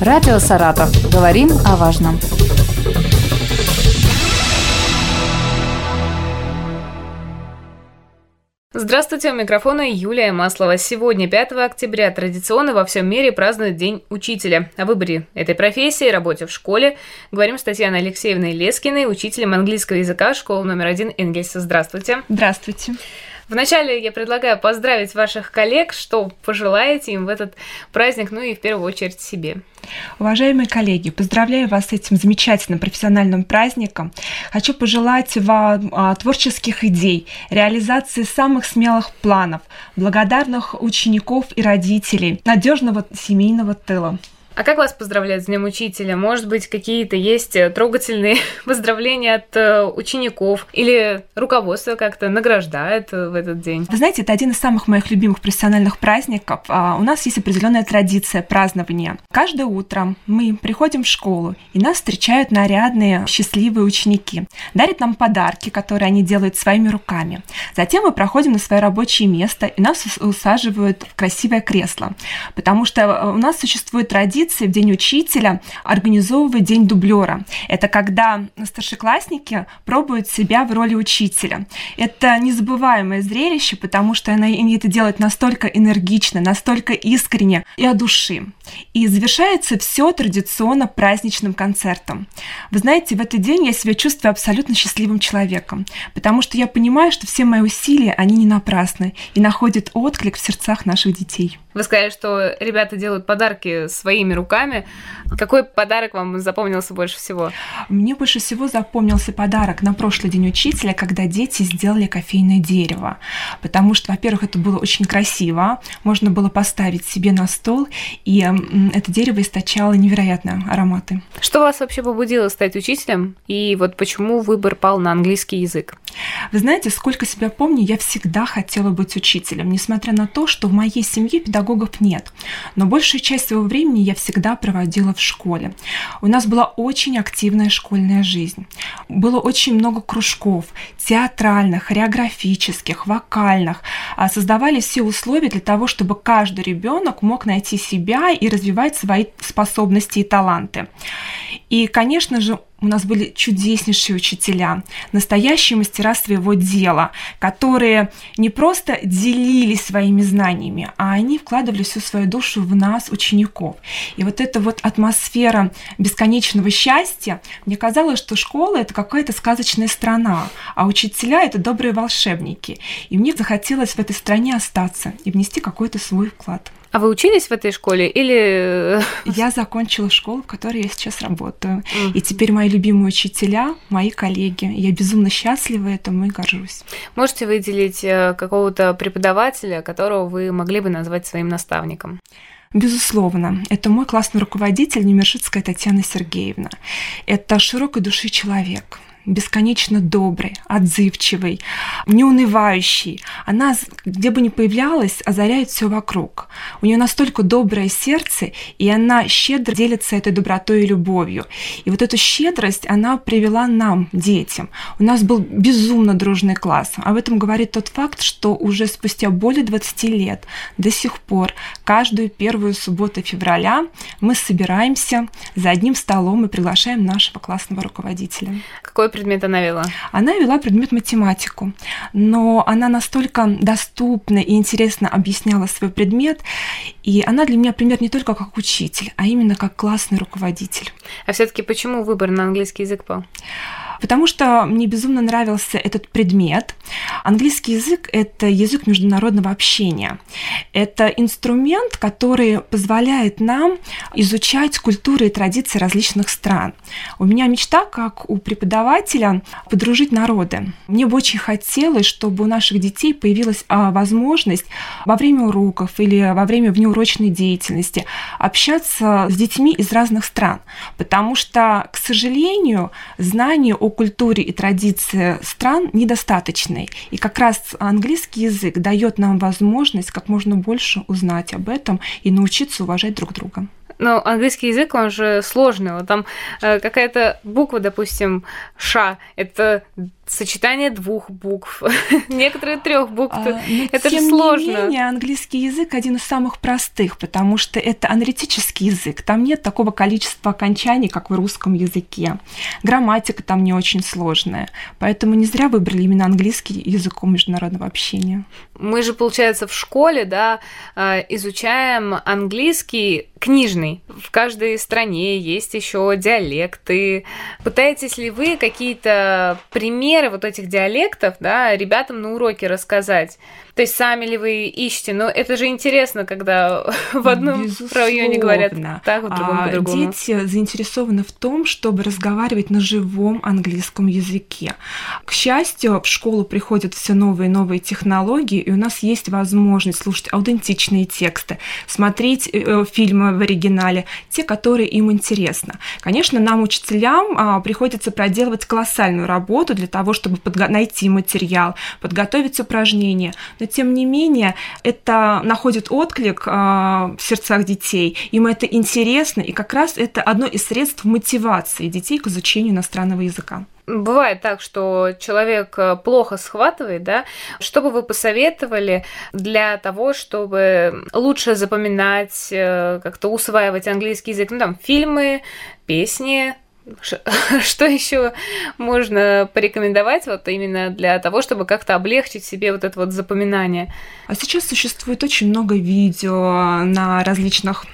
Радио «Саратов». Говорим о важном. Здравствуйте, у микрофона Юлия Маслова. Сегодня, 5 октября, традиционно во всем мире празднуют День учителя. О выборе этой профессии, работе в школе говорим с Татьяной Алексеевной Лескиной, учителем английского языка школы номер один Энгельса. Здравствуйте. Здравствуйте. Вначале я предлагаю поздравить ваших коллег, что пожелаете им в этот праздник, ну и в первую очередь себе. Уважаемые коллеги, поздравляю вас с этим замечательным профессиональным праздником. Хочу пожелать вам а, творческих идей, реализации самых смелых планов, благодарных учеников и родителей, надежного семейного тыла. А как вас поздравляют с Днем Учителя? Может быть, какие-то есть э, трогательные поздравления от э, учеников? Или руководство как-то награждает э, в этот день? Вы знаете, это один из самых моих любимых профессиональных праздников. А, у нас есть определенная традиция празднования. Каждое утро мы приходим в школу, и нас встречают нарядные, счастливые ученики. Дарят нам подарки, которые они делают своими руками. Затем мы проходим на свое рабочее место, и нас усаживают в красивое кресло. Потому что у нас существует традиция традиции в День учителя организовывать День дублера. Это когда старшеклассники пробуют себя в роли учителя. Это незабываемое зрелище, потому что они это делают настолько энергично, настолько искренне и от души. И завершается все традиционно праздничным концертом. Вы знаете, в этот день я себя чувствую абсолютно счастливым человеком, потому что я понимаю, что все мои усилия, они не напрасны и находят отклик в сердцах наших детей. Вы сказали, что ребята делают подарки своими руками. Какой подарок вам запомнился больше всего? Мне больше всего запомнился подарок на прошлый день учителя, когда дети сделали кофейное дерево. Потому что, во-первых, это было очень красиво, можно было поставить себе на стол, и это дерево источало невероятные ароматы. Что вас вообще побудило стать учителем, и вот почему выбор пал на английский язык? Вы знаете, сколько себя помню, я всегда хотела быть учителем, несмотря на то, что в моей семье педагогов нет. Но большую часть своего времени я всегда проводила в школе. У нас была очень активная школьная жизнь. Было очень много кружков, театральных, хореографических, вокальных. А создавали все условия для того, чтобы каждый ребенок мог найти себя и развивать свои способности и таланты. И, конечно же, у нас были чудеснейшие учителя, настоящие мастера своего дела, которые не просто делились своими знаниями, а они вкладывали всю свою душу в нас, учеников. И вот эта вот атмосфера бесконечного счастья, мне казалось, что школа — это какая-то сказочная страна, а учителя — это добрые волшебники. И мне захотелось в этой стране остаться и внести какой-то свой вклад. А вы учились в этой школе или... Э, я закончила школу, в которой я сейчас работаю. Mm-hmm. И теперь мои любимые учителя, мои коллеги. Я безумно счастлива этому и горжусь. Можете выделить э, какого-то преподавателя, которого вы могли бы назвать своим наставником? Безусловно, это мой классный руководитель Немершицкая Татьяна Сергеевна. Это широкой души человек, бесконечно добрый, отзывчивый, неунывающий. Она, где бы ни появлялась, озаряет все вокруг. У нее настолько доброе сердце, и она щедро делится этой добротой и любовью. И вот эту щедрость она привела нам, детям. У нас был безумно дружный класс. Об этом говорит тот факт, что уже спустя более 20 лет до сих пор каждую первую субботу февраля мы собираемся за одним столом и приглашаем нашего классного руководителя. Какой предмет она вела? Она вела предмет математику, но она настолько доступно и интересно объясняла свой предмет, и она для меня пример не только как учитель, а именно как классный руководитель. А все-таки почему выбор на английский язык пал? Потому что мне безумно нравился этот предмет. Английский язык — это язык международного общения. Это инструмент, который позволяет нам изучать культуры и традиции различных стран. У меня мечта, как у преподавателя, подружить народы. Мне бы очень хотелось, чтобы у наших детей появилась а, возможность во время уроков или во время внеурочной деятельности общаться с детьми из разных стран, потому что, к сожалению, знания о культуре и традиции стран недостаточной. И как раз английский язык дает нам возможность как можно больше узнать об этом и научиться уважать друг друга. Но английский язык, он же сложный. Вот там э, какая-то буква, допустим, «ша», это сочетание двух букв, некоторые трех букв. А, это тем же сложно. Не менее, английский язык один из самых простых, потому что это аналитический язык. Там нет такого количества окончаний, как в русском языке. Грамматика там не очень сложная. Поэтому не зря выбрали именно английский языком международного общения. Мы же, получается, в школе, да, а, изучаем английский книжный. В каждой стране есть еще диалекты. Пытаетесь ли вы какие-то примеры вот этих диалектов, да, ребятам на уроке рассказать? То есть сами ли вы ищете? Но это же интересно, когда в одном Безусловно. районе говорят так, в другом а, по-другому. Дети заинтересованы в том, чтобы разговаривать на живом английском языке. К счастью, в школу приходят все новые и новые технологии, и у нас есть возможность слушать аутентичные тексты, смотреть э, фильмы в оригинале, те, которые им интересны. Конечно, нам, учителям, а, приходится проделывать колоссальную работу для того, чтобы найти материал, подготовить упражнения, но тем не менее это находит отклик э, в сердцах детей, им это интересно, и как раз это одно из средств мотивации детей к изучению иностранного языка. Бывает так, что человек э, плохо схватывает, да? Что бы вы посоветовали для того, чтобы лучше запоминать, э, как-то усваивать английский язык? Ну, там, фильмы, песни, что еще можно порекомендовать вот именно для того, чтобы как-то облегчить себе вот это вот запоминание? А сейчас существует очень много видео на различных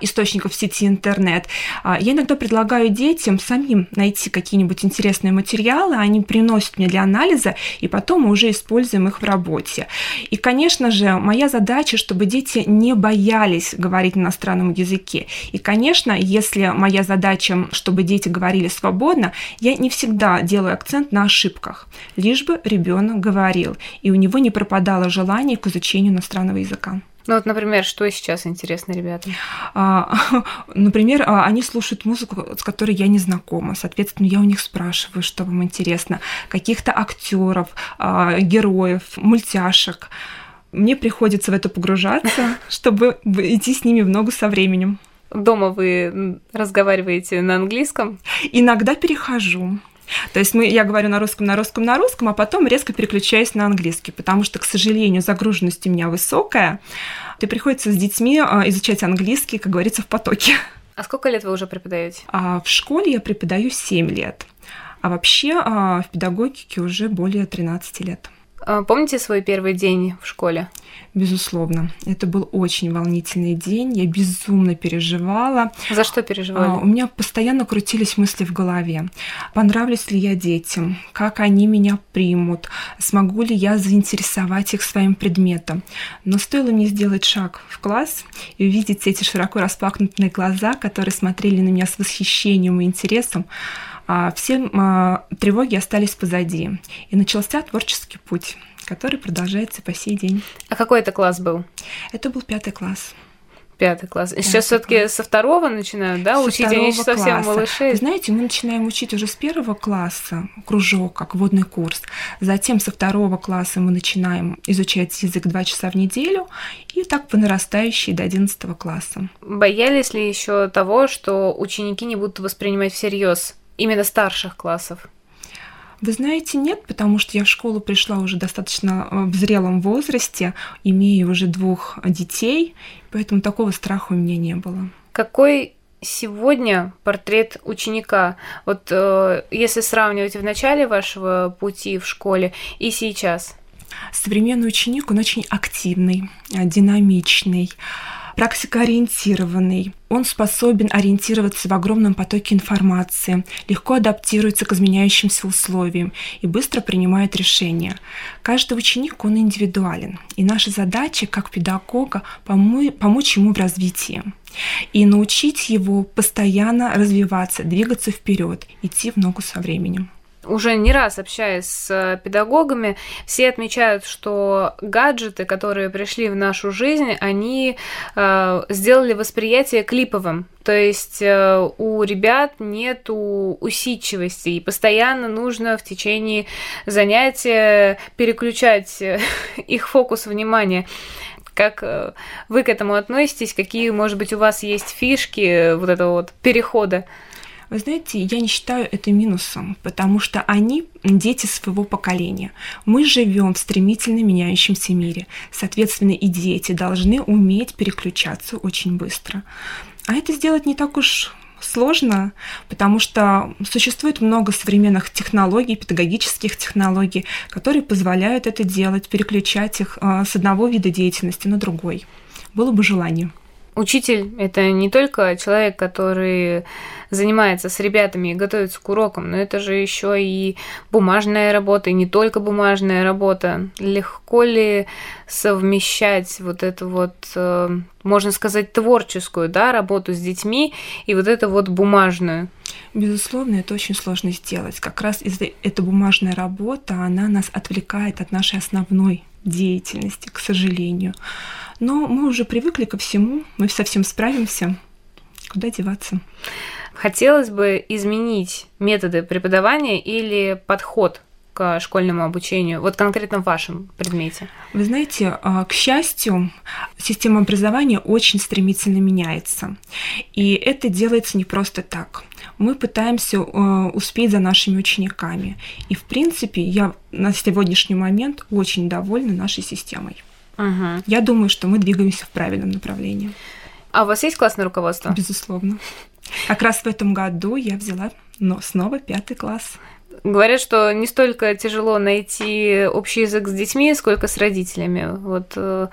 источников в сети интернет. А, я иногда предлагаю детям самим найти какие-нибудь интересные материалы, они приносят мне для анализа, и потом мы уже используем их в работе. И, конечно же, моя задача, чтобы дети не боялись говорить на иностранном языке. И, конечно, если моя задача, чтобы дети говорили свободно, я не всегда делаю акцент на ошибках, лишь бы ребенок говорил, и у него не пропадало желание к изучению иностранного языка. Ну вот, например, что сейчас интересно ребятам? А, например, а, они слушают музыку, с которой я не знакома. Соответственно, я у них спрашиваю, что вам интересно. Каких-то актеров, а, героев, мультяшек. Мне приходится в это погружаться, чтобы идти с ними в ногу со временем. Дома вы разговариваете на английском? Иногда перехожу. То есть мы, я говорю на русском, на русском, на русском, а потом резко переключаюсь на английский, потому что, к сожалению, загруженность у меня высокая. Ты приходится с детьми а, изучать английский, как говорится, в потоке. А сколько лет вы уже преподаете? А в школе я преподаю 7 лет. А вообще а, в педагогике уже более 13 лет. А, помните свой первый день в школе? Безусловно. Это был очень волнительный день. Я безумно переживала. За что переживали? А, у меня постоянно крутились мысли в голове. Понравлюсь ли я детям? Как они меня примут? Смогу ли я заинтересовать их своим предметом? Но стоило мне сделать шаг в класс и увидеть эти широко распахнутые глаза, которые смотрели на меня с восхищением и интересом, все а, тревоги остались позади, и начался творческий путь, который продолжается по сей день. А какой это класс был? Это был пятый класс. Пятый класс. И сейчас все-таки со второго начинают, да, со учить? Они еще совсем малышей. Вы знаете, мы начинаем учить уже с первого класса, кружок, как водный курс. Затем со второго класса мы начинаем изучать язык два часа в неделю, и так по нарастающей до одиннадцатого класса. Боялись ли еще того, что ученики не будут воспринимать всерьез именно старших классов? Вы знаете, нет, потому что я в школу пришла уже достаточно э, в зрелом возрасте, имея уже двух детей, поэтому такого страха у меня не было. Какой сегодня портрет ученика? Вот э, если сравнивать в начале вашего пути в школе и сейчас? Современный ученик, он очень активный, динамичный, практикоориентированный. Он способен ориентироваться в огромном потоке информации, легко адаптируется к изменяющимся условиям и быстро принимает решения. Каждый ученик, он индивидуален, и наша задача как педагога помочь ему в развитии и научить его постоянно развиваться, двигаться вперед, идти в ногу со временем уже не раз общаясь с э, педагогами, все отмечают, что гаджеты, которые пришли в нашу жизнь, они э, сделали восприятие клиповым. То есть э, у ребят нет усидчивости, и постоянно нужно в течение занятия переключать э, их фокус внимания. Как э, вы к этому относитесь? Какие, может быть, у вас есть фишки вот этого вот перехода? Вы знаете, я не считаю это минусом, потому что они дети своего поколения. Мы живем в стремительно меняющемся мире. Соответственно, и дети должны уметь переключаться очень быстро. А это сделать не так уж сложно, потому что существует много современных технологий, педагогических технологий, которые позволяют это делать, переключать их а, с одного вида деятельности на другой. Было бы желание. Учитель – это не только человек, который занимается с ребятами и готовится к урокам, но это же еще и бумажная работа, и не только бумажная работа. Легко ли совмещать вот эту вот, э, можно сказать, творческую да, работу с детьми и вот эту вот бумажную? Безусловно, это очень сложно сделать. Как раз из-за эта бумажная работа, она нас отвлекает от нашей основной деятельности, к сожалению. Но мы уже привыкли ко всему, мы совсем справимся. Куда деваться? Хотелось бы изменить методы преподавания или подход к школьному обучению, вот конкретно в вашем предмете? Вы знаете, а, к счастью, система образования очень стремительно меняется. И это делается не просто так. Мы пытаемся а, успеть за нашими учениками. И, в принципе, я на сегодняшний момент очень довольна нашей системой. Угу. Я думаю, что мы двигаемся в правильном направлении. А у вас есть классное руководство? Безусловно. Как раз в этом году я взяла но снова пятый класс. Говорят, что не столько тяжело найти общий язык с детьми, сколько с родителями. Вот э,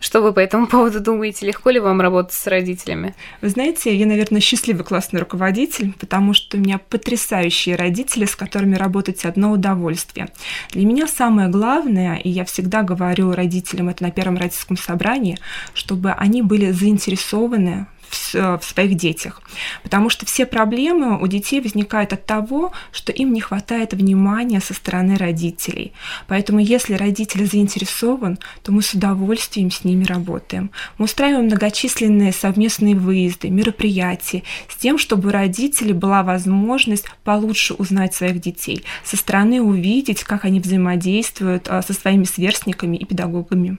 что вы по этому поводу думаете? Легко ли вам работать с родителями? Вы знаете, я, наверное, счастливый классный руководитель, потому что у меня потрясающие родители, с которыми работать одно удовольствие. Для меня самое главное, и я всегда говорю родителям это на первом родительском собрании, чтобы они были заинтересованы в своих детях. Потому что все проблемы у детей возникают от того, что им не хватает внимания со стороны родителей. Поэтому если родитель заинтересован, то мы с удовольствием с ними работаем. Мы устраиваем многочисленные совместные выезды, мероприятия с тем, чтобы у родителей была возможность получше узнать своих детей, со стороны увидеть, как они взаимодействуют а, со своими сверстниками и педагогами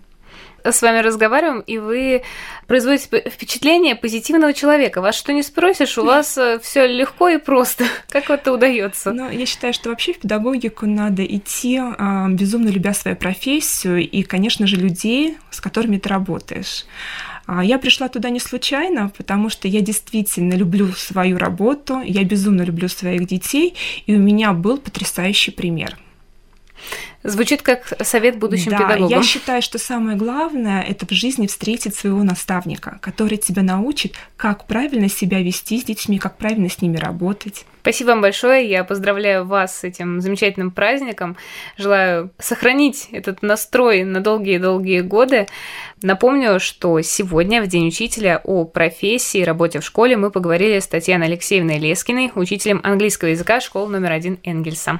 с вами разговариваем, и вы производите впечатление позитивного человека. Вас что не спросишь, у вас э, все легко и просто. Как это удается? Ну, я считаю, что вообще в педагогику надо идти, а, безумно любя свою профессию и, конечно же, людей, с которыми ты работаешь. А, я пришла туда не случайно, потому что я действительно люблю свою работу, я безумно люблю своих детей, и у меня был потрясающий пример – Звучит как совет будущим да, педагогам. Я считаю, что самое главное это в жизни встретить своего наставника, который тебя научит, как правильно себя вести с детьми, как правильно с ними работать. Спасибо вам большое. Я поздравляю вас с этим замечательным праздником. Желаю сохранить этот настрой на долгие-долгие годы. Напомню, что сегодня, в День учителя, о профессии и работе в школе мы поговорили с Татьяной Алексеевной Лескиной, учителем английского языка школы номер один Энгельса.